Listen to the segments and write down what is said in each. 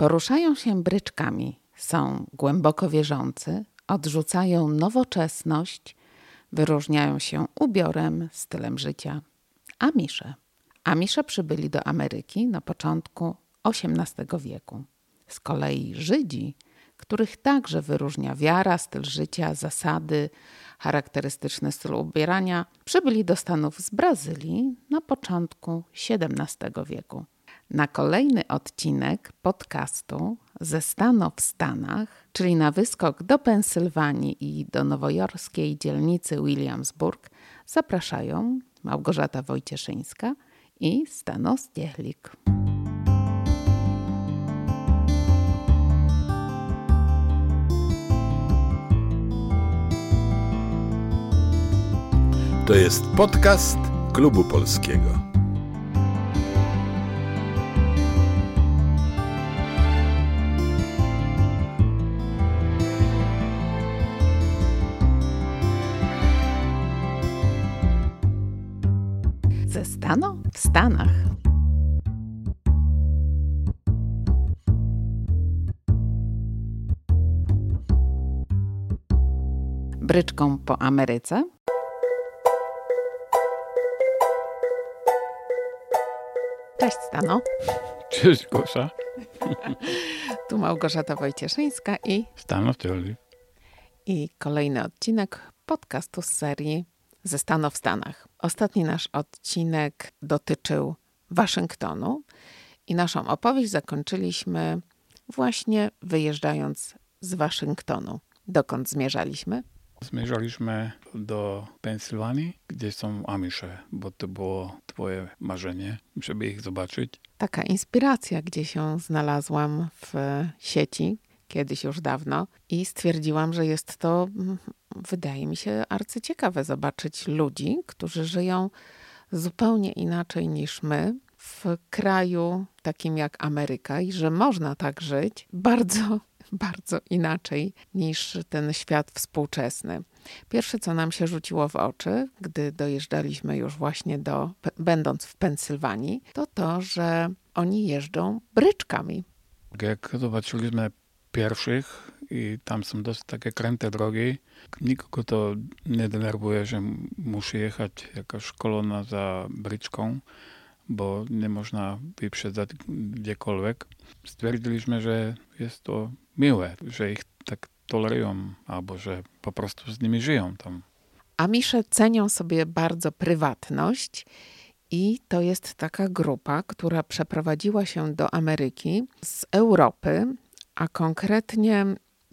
Poruszają się bryczkami, są głęboko wierzący, odrzucają nowoczesność, wyróżniają się ubiorem, stylem życia. Amisze. Amisze przybyli do Ameryki na początku XVIII wieku. Z kolei Żydzi, których także wyróżnia wiara, styl życia, zasady, charakterystyczny styl ubierania, przybyli do Stanów z Brazylii na początku XVII wieku. Na kolejny odcinek podcastu ze Stanów w Stanach, czyli na wyskok do Pensylwanii i do nowojorskiej dzielnicy Williamsburg, zapraszają Małgorzata Wojcieszyńska i Stanos Diechlik. To jest podcast Klubu Polskiego. Stanach. Bryczką po Ameryce Cześć Stano. Cześć Gosia. Tu Małgorzata Wojcieszyńska i Stanów Teorii. i kolejny odcinek podcastu z serii ze Stanów w Stanach. Ostatni nasz odcinek dotyczył Waszyngtonu i naszą opowieść zakończyliśmy właśnie wyjeżdżając z Waszyngtonu. Dokąd zmierzaliśmy? Zmierzaliśmy do Pensylwanii, gdzie są Amisze, bo to było twoje marzenie, żeby ich zobaczyć. Taka inspiracja, gdzie się znalazłam w sieci kiedyś już dawno i stwierdziłam, że jest to, mm, wydaje mi się, arcyciekawe zobaczyć ludzi, którzy żyją zupełnie inaczej niż my w kraju takim jak Ameryka i że można tak żyć bardzo, bardzo inaczej niż ten świat współczesny. Pierwsze, co nam się rzuciło w oczy, gdy dojeżdżaliśmy już właśnie do, będąc w Pensylwanii, to to, że oni jeżdżą bryczkami. Jak zobaczyliśmy pierwszych i tam są dosyć takie kręte drogi, nikogo to nie denerwuje, że musi jechać jakaś kolona za bryczką, bo nie można wyprzedzać gdziekolwiek. Stwierdziliśmy, że jest to miłe, że ich tak tolerują, albo że po prostu z nimi żyją tam. Amisze cenią sobie bardzo prywatność i to jest taka grupa, która przeprowadziła się do Ameryki z Europy, a konkretnie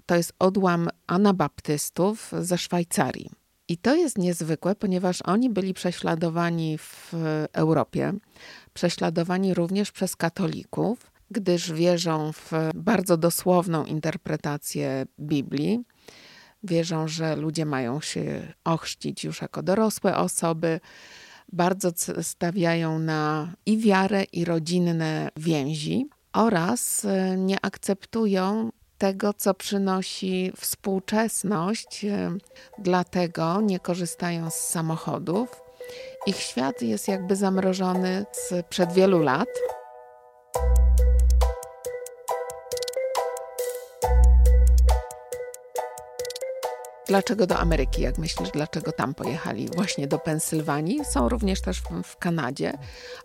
to jest odłam anabaptystów ze Szwajcarii. I to jest niezwykłe, ponieważ oni byli prześladowani w Europie, prześladowani również przez katolików, gdyż wierzą w bardzo dosłowną interpretację Biblii. Wierzą, że ludzie mają się ochrzcić już jako dorosłe osoby. Bardzo stawiają na i wiarę, i rodzinne więzi oraz e, nie akceptują tego, co przynosi współczesność, e, dlatego nie korzystają z samochodów. Ich świat jest jakby zamrożony sprzed wielu lat. Dlaczego do Ameryki, jak myślisz, dlaczego tam pojechali? Właśnie do Pensylwanii, są również też w, w Kanadzie,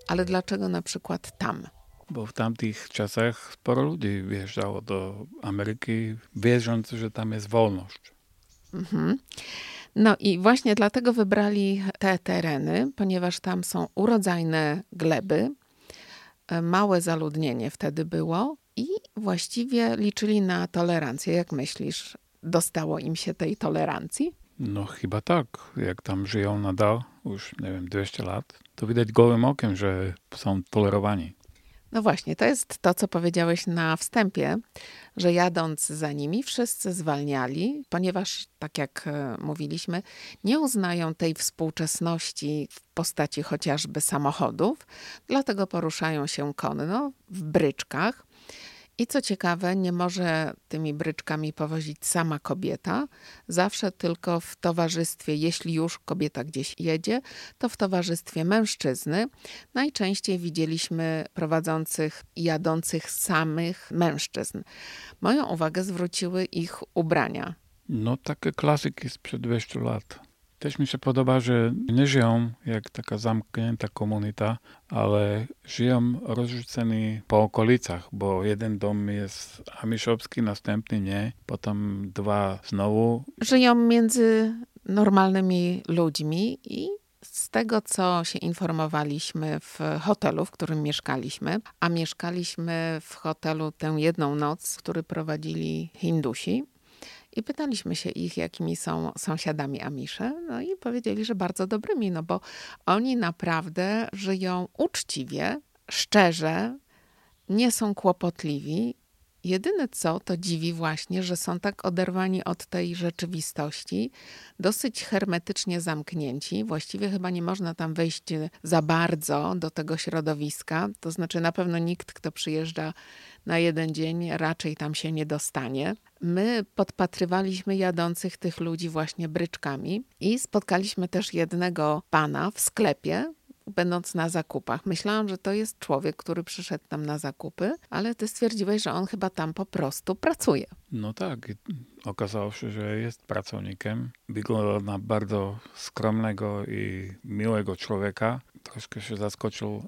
ale dlaczego na przykład tam? Bo w tamtych czasach sporo ludzi wjeżdżało do Ameryki, wierząc, że tam jest wolność. Mhm. No i właśnie dlatego wybrali te tereny, ponieważ tam są urodzajne gleby, e, małe zaludnienie wtedy było i właściwie liczyli na tolerancję. Jak myślisz, dostało im się tej tolerancji? No chyba tak. Jak tam żyją nadal, już nie wiem, 200 lat, to widać gołym okiem, że są tolerowani. No właśnie, to jest to, co powiedziałeś na wstępie, że jadąc za nimi wszyscy zwalniali, ponieważ, tak jak e, mówiliśmy, nie uznają tej współczesności w postaci chociażby samochodów, dlatego poruszają się konno w bryczkach I co ciekawe, nie może tymi bryczkami powozić sama kobieta, zawsze tylko w towarzystwie, jeśli już kobieta gdzieś jedzie, to w towarzystwie mężczyzny. Najczęściej widzieliśmy prowadzących i jadących samych mężczyzn. Moją uwagę zwróciły ich ubrania. No takie klasyki sprzed 200 lat. Też mi się podoba, że nie żyją jak taka zamknięta komunita, ale żyją rozrzuceni po okolicach, bo jeden dom jest amiszowski, następny nie, potem dwa znowu. Żyją między normalnymi ludźmi i z tego, co się informowaliśmy w hotelu, w którym mieszkaliśmy, a mieszkaliśmy w hotelu tę jedną noc, który prowadzili Hindusi, i pytaliśmy się ich, jakimi są sąsiadami Amisze. No i powiedzieli, że bardzo dobrymi, no bo oni naprawdę żyją uczciwie, szczerze, nie są kłopotliwi. Jedyne co, to dziwi właśnie, że są tak oderwani od tej rzeczywistości, dosyć hermetycznie zamknięci. Właściwie chyba nie można tam wejść za bardzo do tego środowiska. To znaczy, na pewno nikt, kto przyjeżdża na jeden dzień, raczej tam się nie dostanie. My podpatrywaliśmy jadących tych ludzi właśnie bryczkami i spotkaliśmy też jednego pana w sklepie, będąc na zakupach. Myślałam, że to jest człowiek, który przyszedł tam na zakupy, ale ty stwierdziłeś, że on chyba tam po prostu pracuje. No tak, okazało się, że jest pracownikiem. Wyglądał na bardzo skromnego i miłego człowieka. Troszkę się zaskoczył,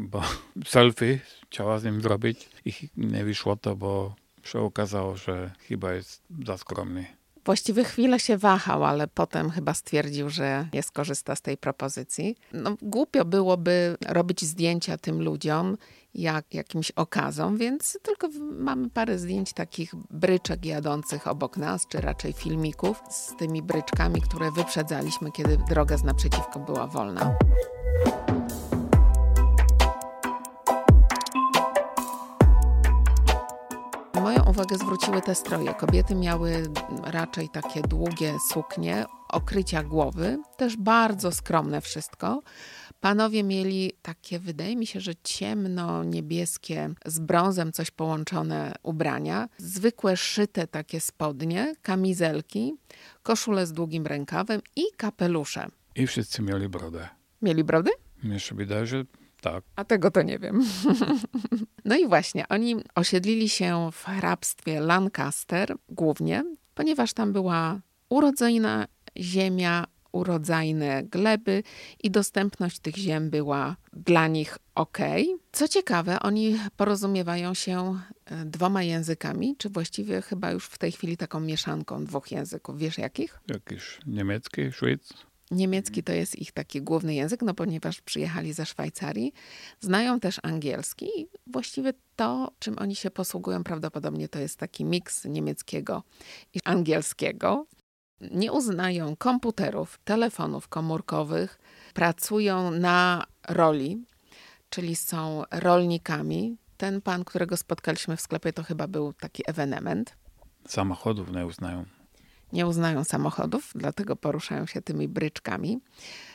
bo selfie chciała z nim zrobić i nie wyszło to, bo się okazało, że chyba jest za skromny. Właściwie chwilę się wahał, ale potem chyba stwierdził, że nie skorzysta z tej propozycji. No, głupio byłoby robić zdjęcia tym ludziom jak jakimś okazom, więc tylko mamy parę zdjęć takich bryczek jadących obok nas, czy raczej filmików z tymi bryczkami, które wyprzedzaliśmy, kiedy droga z naprzeciwko była wolna. uwagę zwróciły te stroje. Kobiety miały raczej takie długie suknie, okrycia głowy, też bardzo skromne wszystko. Panowie mieli takie, wydaje mi się, że ciemno-niebieskie, z brązem coś połączone ubrania, zwykłe szyte takie spodnie, kamizelki, koszule z długim rękawem i kapelusze. I wszyscy mieli brodę. Mieli brody? Mnie się wydaje, że tak. A tego to nie wiem. no i właśnie, oni osiedlili się w hrabstwie Lancaster głównie, ponieważ tam była urodzajna ziemia, urodzajne gleby i dostępność tych ziem była dla nich ok. Co ciekawe, oni porozumiewają się e, dwoma językami, czy właściwie chyba już w tej chwili taką mieszanką dwóch języków. Wiesz jakich? Jakiś niemiecki, szwedzki. Niemiecki to jest ich taki główny język, no ponieważ przyjechali ze Szwajcarii. Znają też angielski i właściwie to, czym oni się posługują, prawdopodobnie to jest taki miks niemieckiego i angielskiego. Nie uznają komputerów, telefonów komórkowych, pracują na roli, czyli są rolnikami. Ten pan, którego spotkaliśmy w sklepie, to chyba był taki ewenement. Samochodów nie uznają nie uznają samochodów, dlatego poruszają się tymi bryczkami.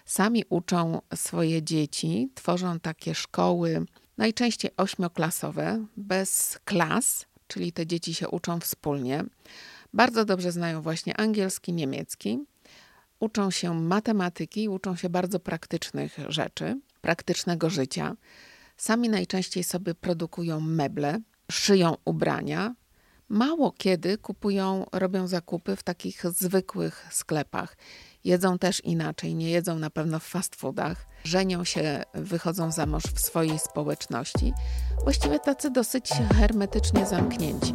Sami uczą swoje dzieci, tworzą takie szkoły, najczęściej ośmioklasowe, bez klas, czyli te dzieci się uczą wspólnie. Bardzo dobrze znają właśnie angielski, niemiecki. Uczą się matematyki, uczą się bardzo praktycznych rzeczy, praktycznego życia. Sami najczęściej sobie produkują meble, szyją ubrania, mało kiedy kupują, robią zakupy w takich zwykłych sklepach. Jedzą też inaczej, nie jedzą na pewno w fast foodach, żenią się, wychodzą za mąż w swojej społeczności. Właściwie tacy dosyć hermetycznie zamknięci.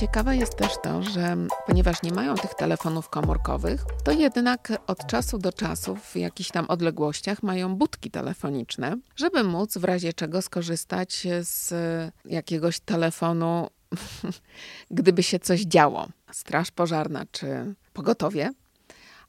Ciekawe jest też to, że ponieważ nie mają tych telefonów komórkowych, to jednak od czasu do czasu w jakichś tam odległościach mają budki telefoniczne, żeby móc w razie czego skorzystać z jakiegoś telefonu, gdyby się coś działo. Straż pożarna czy pogotowie.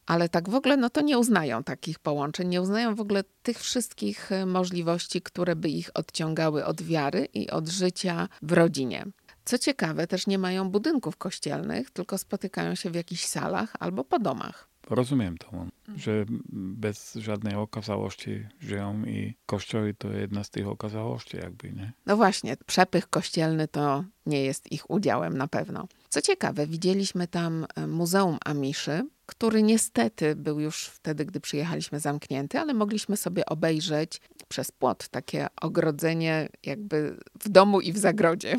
Ale tak w ogóle, no to nie uznają takich połączeń, nie uznają w ogóle tych wszystkich możliwości, które by ich odciągały od wiary i od życia w rodzinie. Co ciekawe, też nie mają budynków kościelnych, tylko spotykają się w jakichś salach albo po domach. Rozumiem to. że bez żadnej okazałości żyją i kościoły to jedna z tych okazałości jakby, nie? No właśnie, przepych kościelny to nie jest ich udziałem na pewno. Co ciekawe, widzieliśmy tam e, Muzeum Amiszy, który niestety był już wtedy, gdy przyjechaliśmy zamknięty, ale mogliśmy sobie obejrzeć przez płot takie ogrodzenie jakby w domu i w zagrodzie.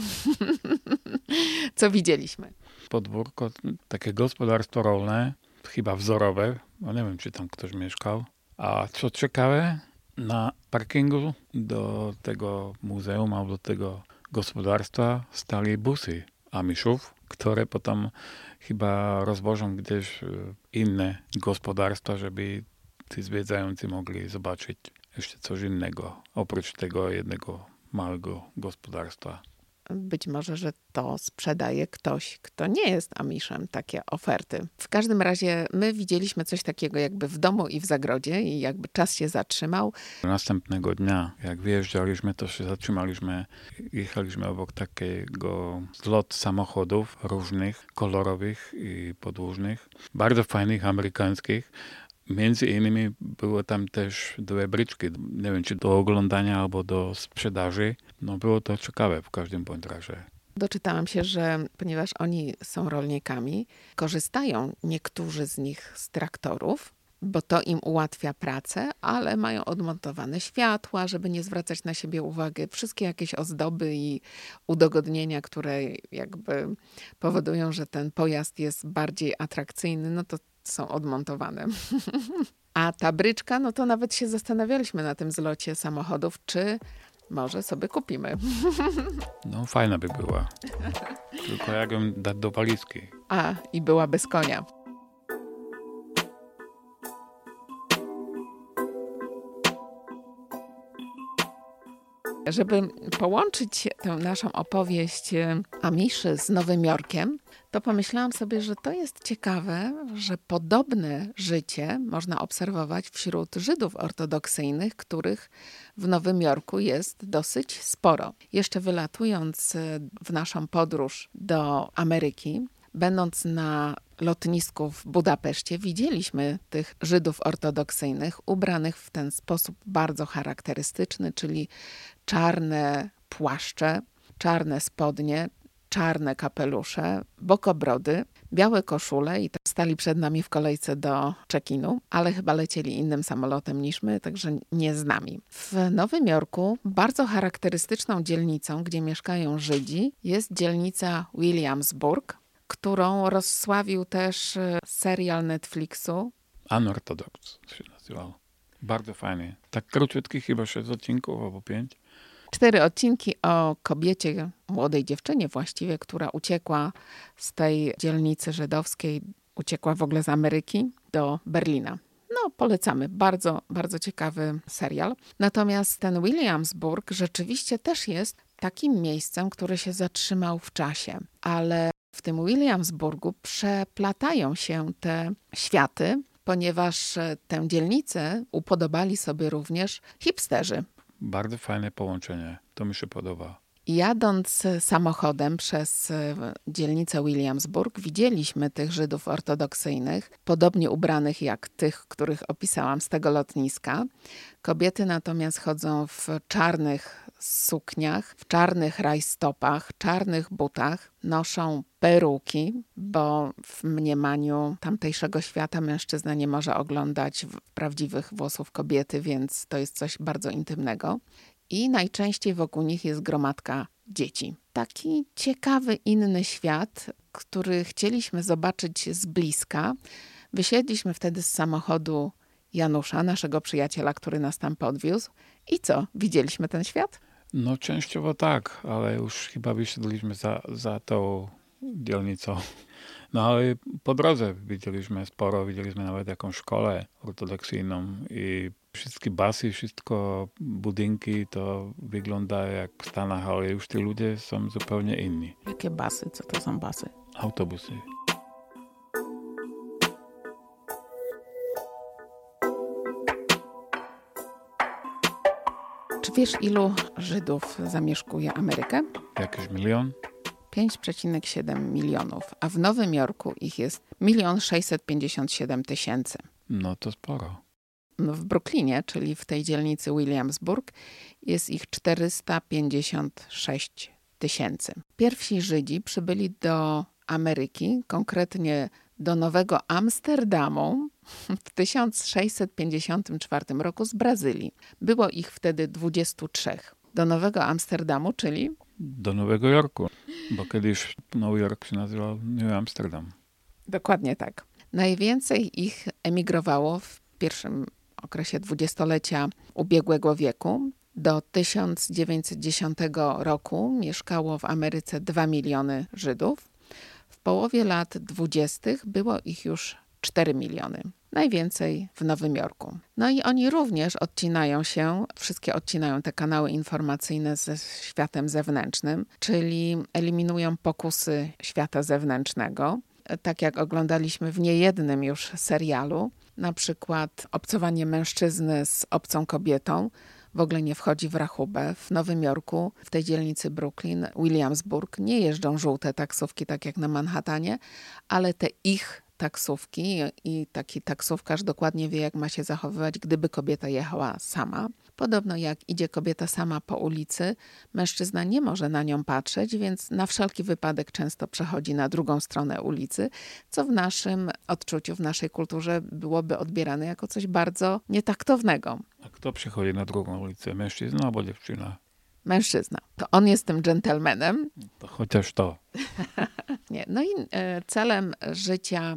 Co widzieliśmy? Podwórko, takie gospodarstwo rolne, chyba wzorowe, no nie wiem, czy tam ktoś mieszkał. A co ciekawe, na parkingu do tego muzeum albo do tego gospodarstwa stali busy Amiszów, które potem chyba rozwożą gdzieś e, inne gospodarstwa, żeby ci zwiedzający mogli zobaczyć jeszcze coś innego, oprócz tego jednego małego gospodarstwa być może, że to sprzedaje ktoś, kto nie jest Amiszem, takie oferty. W każdym razie my widzieliśmy coś takiego jakby w domu i w zagrodzie i jakby czas się zatrzymał. Następnego dnia, jak wyjeżdżaliśmy, to się zatrzymaliśmy, jechaliśmy obok takiego zlot samochodów różnych, kolorowych i podłużnych, bardzo fajnych, amerykańskich. Między innymi było tam też dwie bryczki, nie wiem czy do oglądania albo do sprzedaży. No było to ciekawe w każdym bądź razie. Doczytałam się, że ponieważ oni są rolnikami, korzystają niektórzy z nich z traktorów, bo to im ułatwia pracę, ale mają odmontowane światła, żeby nie zwracać na siebie uwagi. Wszystkie jakieś ozdoby i udogodnienia, które jakby powodują, że ten pojazd jest bardziej atrakcyjny, no to są odmontowane. A ta bryczka, no to nawet się zastanawialiśmy na tym zlocie samochodów, czy może sobie kupimy. No fajna by była. Tylko jak ją dać do walizki. A, i była bez konia. Żeby połączyć tę naszą opowieść e, Amiszy z Nowym Jorkiem, to pomyślałam sobie, że to jest ciekawe, że podobne życie można obserwować wśród Żydów ortodoksyjnych, których w Nowym Jorku jest dosyć sporo. Jeszcze wylatując e, w naszą podróż do Ameryki, będąc na lotnisku w Budapeszcie, widzieliśmy tych Żydów ortodoksyjnych ubranych w ten sposób bardzo charakterystyczny, czyli czarne płaszcze, czarne spodnie, czarne kapelusze, bokobrody, białe koszule i stali przed nami w kolejce do check-inu, ale chyba lecieli innym samolotem niż my, także nie z nami. W Nowym Jorku bardzo charakterystyczną dzielnicą, gdzie mieszkają Żydzi, jest dzielnica Williamsburg, którą rozsławił też e, serial Netflixu. Unorthodox się nazywał. Bardzo fajny. Tak króciutki, chyba 6 odcinków albo 5 cztery odcinki o kobiecie, młodej dziewczynie właściwie, która uciekła z tej dzielnicy żydowskiej, uciekła w ogóle z Ameryki do Berlina. No, polecamy. Bardzo, bardzo ciekawy serial. Natomiast ten Williamsburg rzeczywiście też jest takim miejscem, które się zatrzymał w czasie. Ale w tym Williamsburgu przeplatają się te światy, ponieważ tę dzielnicę upodobali sobie również hipsterzy. Bardzo fajne połączenie. To mi się podoba. Jadąc samochodem przez e, dzielnicę Williamsburg, widzieliśmy tych Żydów ortodoksyjnych, podobnie ubranych jak tych, których opisałam z tego lotniska. Kobiety natomiast chodzą w czarnych sukniach, w czarnych rajstopach, czarnych butach, noszą peruki, bo w mniemaniu tamtejszego świata mężczyzna nie może oglądać prawdziwych włosów kobiety, więc to jest coś bardzo intymnego. I najczęściej wokół nich jest gromadka dzieci. Taki ciekawy, inny świat, który chcieliśmy zobaczyć z bliska. Wysiedliśmy wtedy z samochodu Janusza, naszego przyjaciela, który nas tam podwiózł. I co? Widzieliśmy ten świat? No częściowo tak, ale już chyba wyszedliśmy za, za tą dzielnicą. No ale po drodze widzieliśmy sporo, widzieliśmy nawet jakąś szkołę ortodoksyjną i wszystkie basy, wszystko budynki to wygląda jak w Stanach, ale już ci ludzie są zupełnie inni. Jakie basy? Co to są basy? Autobusy. Czy wiesz, ilu Żydów zamieszkuje Amerykę? Jakiś milion? 5,7 milionów, a w Nowym Jorku ich jest 1 657 tysięcy. No to sporo. W Brooklynie, czyli w tej dzielnicy Williamsburg, jest ich 456 tysięcy. Pierwsi Żydzi przybyli do Ameryki, konkretnie do Nowego Amsterdamu w 1654 roku z Brazylii. Było ich wtedy 23. Do Nowego Amsterdamu, czyli Do Nowego Jorku, bo kiedyś Nowy Jork się nazywał New Amsterdam. Dokładnie tak. Najwięcej ich emigrowało w pierwszym okresie dwudziestolecia ubiegłego wieku. Do 1910 roku mieszkało w Ameryce 2 miliony Żydów. W połowie lat dwudziestych było ich już 4 miliony. Najwięcej w Nowym Jorku. No i oni również odcinają się, wszystkie odcinają te kanały informacyjne ze światem zewnętrznym, czyli eliminują pokusy świata zewnętrznego tak jak oglądaliśmy w niejednym już serialu, na przykład obcowanie mężczyzny z obcą kobietą w ogóle nie wchodzi w rachubę. W Nowym Jorku, w tej dzielnicy Brooklyn, Williamsburg, nie jeżdżą żółte taksówki, tak jak na Manhattanie, ale te ich taksówki i taki taksówkarz dokładnie wie, jak ma się zachowywać, gdyby kobieta jechała sama. Podobno jak idzie kobieta sama po ulicy, mężczyzna nie może na nią patrzeć, więc na wszelki wypadek często przechodzi na drugą stronę ulicy, co w naszym odczuciu, w naszej kulturze byłoby odbierane jako coś bardzo nietaktownego. A kto przychodzi na drugą ulicę? Mężczyzna albo dziewczyna? Mężczyzna. To on jest tym dżentelmenem. To chociaż to. Nie. No i e, celem życia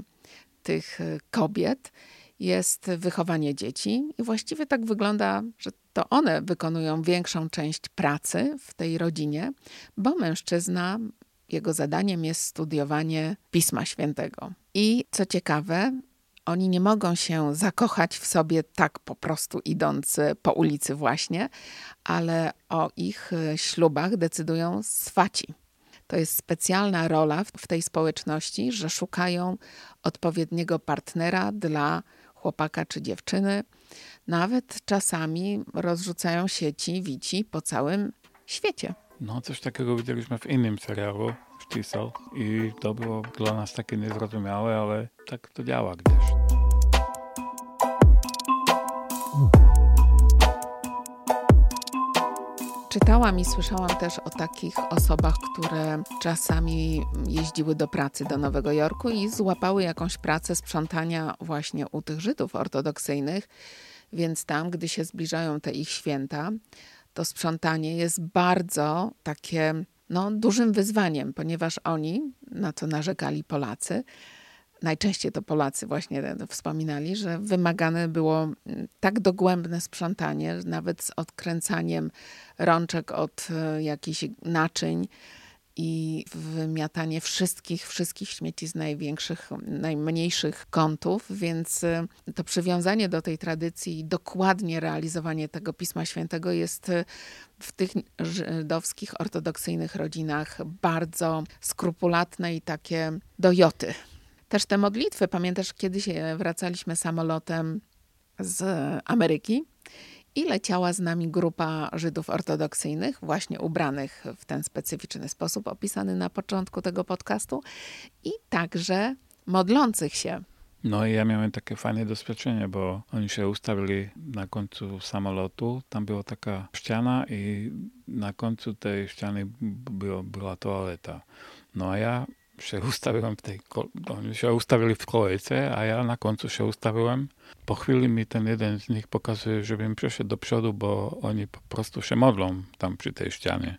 tych e, kobiet jest wychowanie dzieci i właściwie tak wygląda, że to one wykonują większą część pracy w tej rodzinie, bo mężczyzna, jego zadaniem jest studiowanie Pisma Świętego. I co ciekawe, oni nie mogą się zakochać w sobie tak po prostu idąc po ulicy właśnie, ale o ich e, ślubach decydują swaci. To jest specjalna rola w tej społeczności, że szukają odpowiedniego partnera dla chłopaka czy dziewczyny. Nawet czasami rozrzucają sieci wici po całym świecie. No, coś takiego widzieliśmy w innym serialu, Sztisel, i to było dla nas takie niezrozumiałe, ale tak to działa gdzieś. Czytałam i słyszałam też o takich osobach, które czasami jeździły do pracy do Nowego Jorku i złapały jakąś pracę sprzątania właśnie u tych Żydów ortodoksyjnych. Więc tam, gdy się zbliżają te ich święta, to sprzątanie jest bardzo takie no, dużym wyzwaniem, ponieważ oni, na co narzekali Polacy, najczęściej to Polacy właśnie wspominali, że wymagane było mm, tak dogłębne sprzątanie, nawet z odkręcaniem rączek od e, jakichś naczyń i wymiatanie wszystkich, wszystkich śmieci z największych, najmniejszych kątów, więc e, to przywiązanie do tej tradycji i dokładnie realizowanie tego Pisma Świętego jest e, w tych żydowskich, ortodoksyjnych rodzinach bardzo skrupulatne i takie dojoty. Też te modlitwy, pamiętasz, kiedyś wracaliśmy samolotem z Ameryki i leciała z nami grupa Żydów ortodoksyjnych, właśnie ubranych w ten specyficzny sposób opisany na początku tego podcastu i także modlących się. No i ja miałem takie fajne doświadczenie, bo oni się ustawili na końcu samolotu. Tam była taka ściana i na końcu tej ściany było, była toaleta. No a ja się ustawiłem w tej, oni się ustawili w kolejce, a ja na końcu się ustawiłem. Po chwili mi ten jeden z nich pokazuje, żebym przeszedł do przodu, bo oni po prostu się modlą tam przy tej ścianie.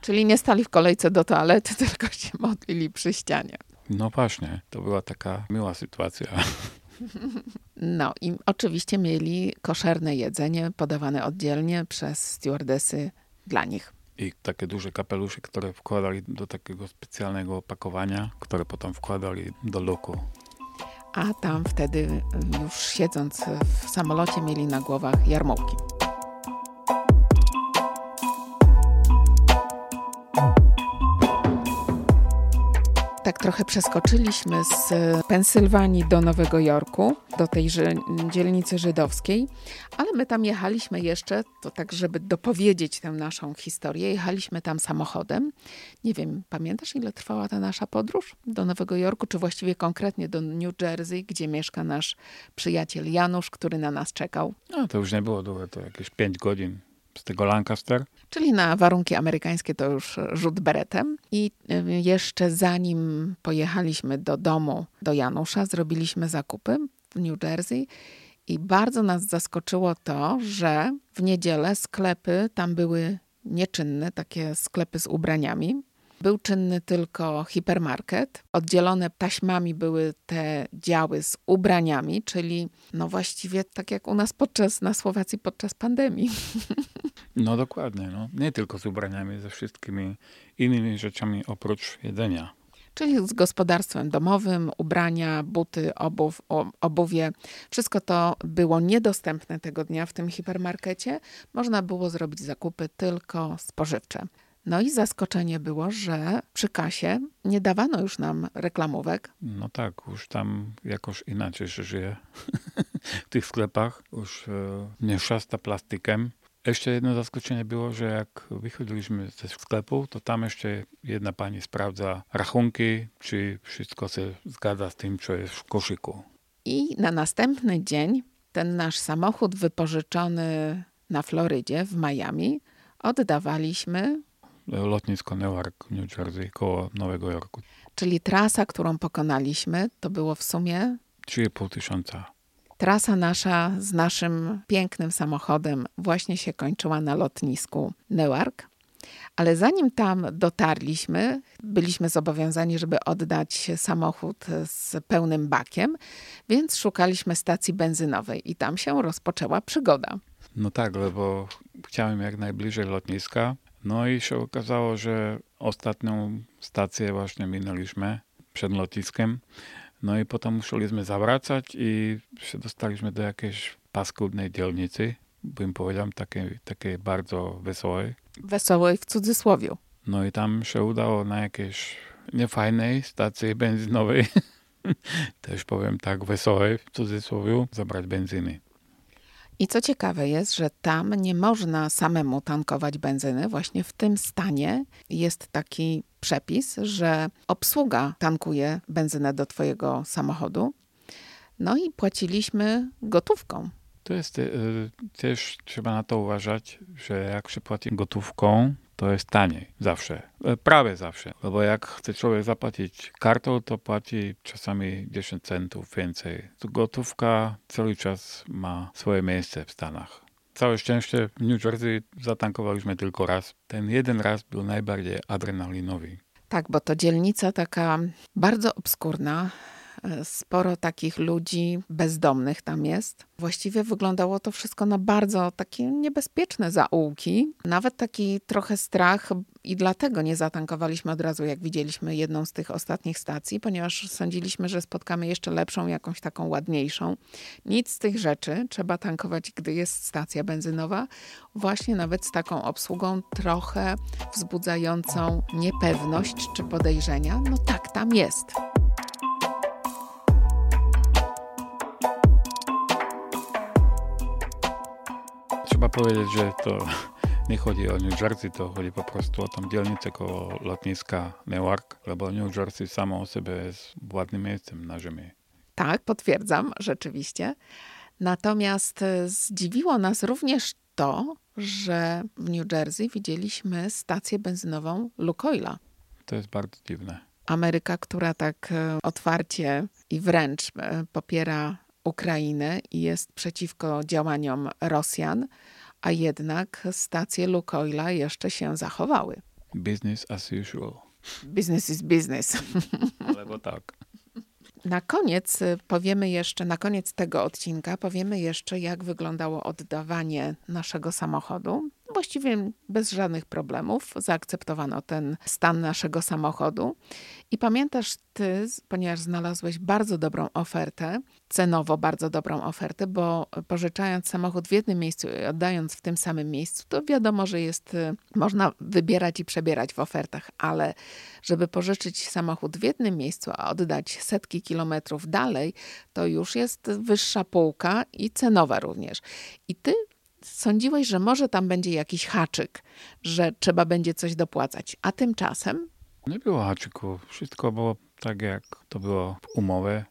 Czyli nie stali w kolejce do toalety, tylko się modlili przy ścianie. No właśnie, to była taka miła sytuacja. No i oczywiście mieli koszerne jedzenie podawane oddzielnie przez stewardesy dla nich i takie duże kapelusze, które wkładali do takiego specjalnego opakowania, które potem wkładali do luku. A tam wtedy już siedząc w samolocie mieli na głowach jarmołki. Tak trochę przeskoczyliśmy z Pensylwanii do Nowego Jorku, do tej dzielnicy żydowskiej, ale my tam jechaliśmy jeszcze, to tak, żeby dopowiedzieć tę naszą historię, jechaliśmy tam samochodem. Nie wiem, pamiętasz, ile trwała ta nasza podróż do Nowego Jorku, czy właściwie konkretnie do New Jersey, gdzie mieszka nasz przyjaciel Janusz, który na nas czekał? No, to już nie było długo, to jakieś 5 godzin z tego Lancaster. Czyli na warunki amerykańskie to już rzut beretem. I y, jeszcze zanim pojechaliśmy do domu do Janusza, zrobiliśmy zakupy w New Jersey. I bardzo nas zaskoczyło to, że w niedzielę sklepy tam były nieczynne, takie sklepy z ubraniami. Był czynny tylko hipermarket. Oddzielone taśmami były te działy z ubraniami, czyli no właściwie tak jak u nas podczas, na Słowacji podczas pandemii. No dokładnie, no. nie tylko z ubraniami, ze wszystkimi innymi rzeczami oprócz jedzenia. Czyli z gospodarstwem domowym, ubrania, buty, obuw, obuwie. Wszystko to było niedostępne tego dnia w tym hipermarkecie. Można było zrobić zakupy tylko spożywcze. No i zaskoczenie było, że przy kasie nie dawano już nam reklamówek. No tak, już tam jakoś inaczej się żyje w tych sklepach. Już e, nie szasta plastikiem. Jeszcze jedno zaskoczenie było, że jak wychodziliśmy ze sklepu, to tam jeszcze jedna pani sprawdza rachunki, czy wszystko się zgadza z tym, co jest w koszyku. I na następny dzień ten nasz samochód wypożyczony na Florydzie, w Miami, oddawaliśmy lotnisko Newark, New Jersey, koło Nowego Jorku. Czyli trasa, którą pokonaliśmy, to było w sumie 3,5 tysiąca. Trasa nasza z naszym pięknym samochodem właśnie się kończyła na lotnisku Newark. Ale zanim tam dotarliśmy, byliśmy zobowiązani, żeby oddać samochód z pełnym bakiem, więc szukaliśmy stacji benzynowej i tam się rozpoczęła przygoda. No tak, bo chciałem jak najbliżej lotniska, no i się okazało, że ostatnią stację właśnie minęliśmy przed lotniskiem. No i potem musieliśmy zawracać i się dostaliśmy do jakiejś paskudnej dzielnicy, bym powiedział, takiej, takiej bardzo wesołej. Wesołej w cudzysłowie. No i tam się udało na jakiejś niefajnej stacji benzynowej, też powiem tak wesołej w cudzysłowie, zabrać benzyny. I co ciekawe jest, że tam nie można samemu tankować benzyny. Właśnie w tym stanie jest taki przepis, że obsługa tankuje benzynę do twojego samochodu. No i płaciliśmy gotówką. To jest y, też trzeba na to uważać, że jak się płaci gotówką, to jest taniej zawsze, e, prawie zawsze. No bo jak chce człowiek zapłacić kartą, to płaci czasami 10 centów więcej. Gotówka cały czas ma swoje miejsce w Stanach. Całe szczęście w New Jersey zatankowaliśmy tylko raz. Ten jeden raz był najbardziej adrenalinowy. Tak, bo to dzielnica taka bardzo obskurna, Sporo takich ludzi bezdomnych tam jest. Właściwie wyglądało to wszystko na bardzo takie niebezpieczne zaułki. Nawet taki trochę strach i dlatego nie zatankowaliśmy od razu, jak widzieliśmy jedną z tych ostatnich stacji, ponieważ sądziliśmy, że spotkamy jeszcze lepszą, jakąś taką ładniejszą. Nic z tych rzeczy trzeba tankować, gdy jest stacja benzynowa, właśnie nawet z taką obsługą trochę wzbudzającą niepewność czy podejrzenia. No tak, tam jest. Trzeba powiedzieć, że to nie chodzi o New Jersey, to chodzi po prostu o tą dzielnicę koło lotniska Newark, bo New Jersey samo o sobie jest ładnym miejscem na ziemi. Tak, potwierdzam, rzeczywiście. Natomiast e, zdziwiło nas również to, że w New Jersey widzieliśmy stację benzynową Lukoila. To jest bardzo dziwne. Ameryka, która tak e, otwarcie i wręcz e, popiera Ukrainę i jest przeciwko działaniom Rosjan, a jednak stacje Lukoila jeszcze się zachowały. Business as usual. Business is business. Ale bo tak. Na koniec y, powiemy jeszcze, na koniec tego odcinka powiemy jeszcze, jak wyglądało oddawanie naszego samochodu. Właściwie bez żadnych problemów zaakceptowano ten stan naszego samochodu. I pamiętasz ty, ponieważ znalazłeś bardzo dobrą ofertę, cenowo bardzo dobrą ofertę, bo pożyczając samochód w jednym miejscu i oddając w tym samym miejscu, to wiadomo, że jest, y, można wybierać i przebierać w ofertach, ale żeby pożyczyć samochód w jednym miejscu, a oddać setki kilometrów dalej, to już jest wyższa półka i cenowa również. I ty sądziłeś, że może tam będzie jakiś haczyk, że trzeba będzie coś dopłacać, a tymczasem nie było haczyków. Wszystko było tak, jak to było w umowie.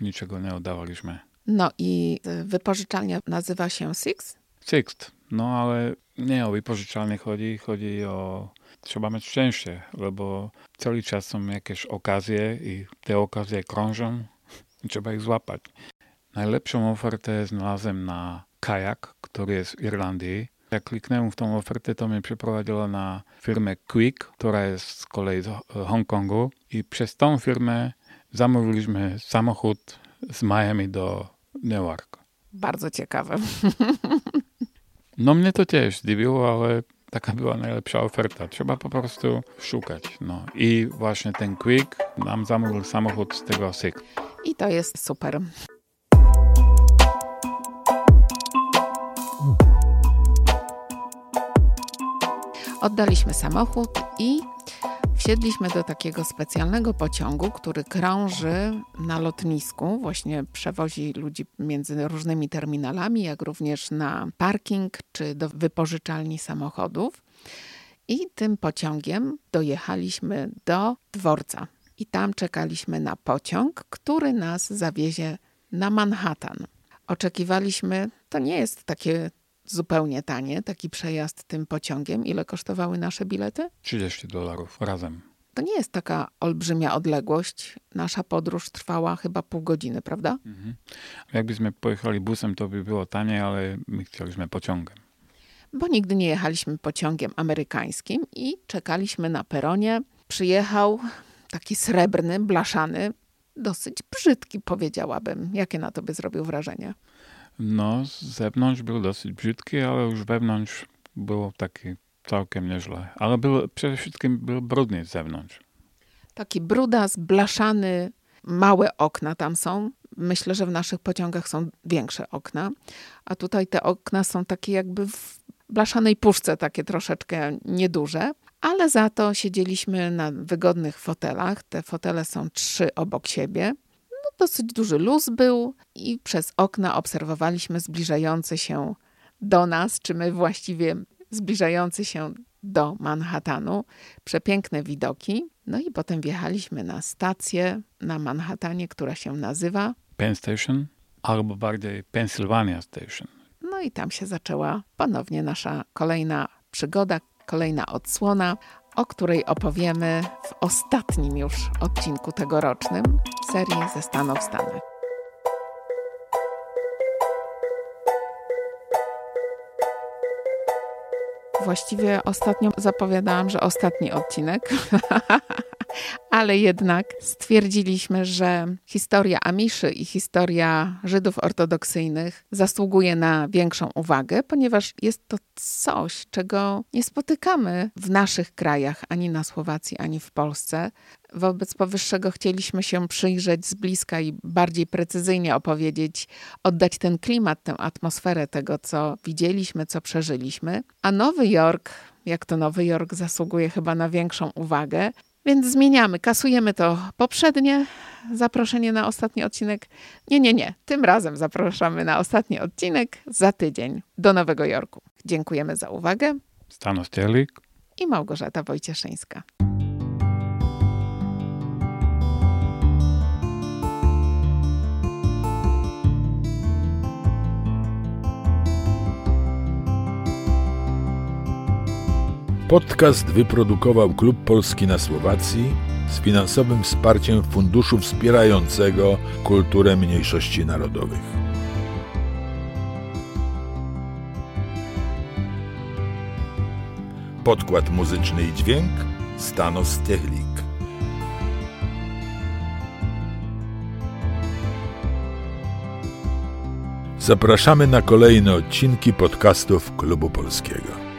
Niczego nie oddawaliśmy. No i wypożyczalnia nazywa się Six? Sixt. No ale nie o wypożyczalnię chodzi. Chodzi o... Trzeba mieć szczęście, bo cały czas są jakieś okazje i te okazje krążą i trzeba ich złapać. Najlepszą ofertę znalazłem na kajak, który jest w Irlandii jak kliknąłem w tą ofertę, to mnie przeprowadziło na firmę Quick, która jest z kolei z Hongkongu i przez tą firmę zamówiliśmy samochód z Miami do Newark. Bardzo ciekawe. No mnie to też zdziwiło, ale taka była najlepsza oferta. Trzeba po prostu szukać. No. I właśnie ten Quick nam zamówił samochód z tego SIG. I to jest super. Oddaliśmy samochód i wsiedliśmy do takiego specjalnego pociągu, który krąży na lotnisku, właśnie przewozi ludzi między różnymi terminalami, jak również na parking czy do wypożyczalni samochodów. I tym pociągiem dojechaliśmy do dworca. I tam czekaliśmy na pociąg, który nas zawiezie na Manhattan. Oczekiwaliśmy, to nie jest takie zupełnie tanie, taki przejazd tym pociągiem. Ile kosztowały nasze bilety? 30 dolarów razem. To nie jest taka olbrzymia odległość. Nasza podróż trwała chyba pół godziny, prawda? Mhm. Jakbyśmy pojechali busem, to by było taniej, ale my chcieliśmy pociągiem. Bo nigdy nie jechaliśmy pociągiem amerykańskim i czekaliśmy na peronie. Przyjechał taki srebrny, blaszany, dosyć brzydki, powiedziałabym. Jakie na tobie zrobił wrażenie? No, z zewnątrz był dosyć brzydki, ale już wewnątrz było taki całkiem nieźle. Ale był, przede wszystkim był brudny z zewnątrz. Taki brudas, blaszany, małe okna tam są. Myślę, że w naszych pociągach są większe okna, a tutaj te okna są takie jakby w blaszanej puszce, takie troszeczkę nieduże, ale za to siedzieliśmy na wygodnych fotelach. Te fotele są trzy obok siebie. Dosyć duży luz był i przez okna obserwowaliśmy zbliżający się do nas, czy my właściwie zbliżający się do Manhattanu. Przepiękne widoki. No i potem wjechaliśmy na stację na Manhattanie, która się nazywa Penn Station albo bardziej Pennsylvania Station. No i tam się zaczęła ponownie nasza kolejna przygoda, kolejna odsłona o której opowiemy w ostatnim już odcinku tegorocznym serii ze Stanów Stanach. Właściwie ostatnio zapowiadałam, że ostatni odcinek, ale jednak stwierdziliśmy, że historia Amiszy i historia Żydów ortodoksyjnych zasługuje na większą uwagę, ponieważ jest to coś, czego nie spotykamy w naszych krajach, ani na Słowacji, ani w Polsce. Wobec powyższego chcieliśmy się przyjrzeć z bliska i bardziej precyzyjnie opowiedzieć, oddać ten klimat, tę atmosferę tego, co widzieliśmy, co przeżyliśmy. A Nowy Jork, jak to Nowy Jork, zasługuje chyba na większą uwagę. Więc zmieniamy, kasujemy to poprzednie zaproszenie na ostatni odcinek. Nie, nie, nie. Tym razem zapraszamy na ostatni odcinek za tydzień do Nowego Jorku. Dziękujemy za uwagę. Stanos Cielik i Małgorzata Wojcieszyńska. Podcast wyprodukował Klub Polski na Słowacji z finansowym wsparciem Funduszu Wspierającego Kulturę Mniejszości Narodowych. Podkład muzyczny i dźwięk Stanos Techlik. Zapraszamy na kolejne odcinki podcastów Klubu Polskiego.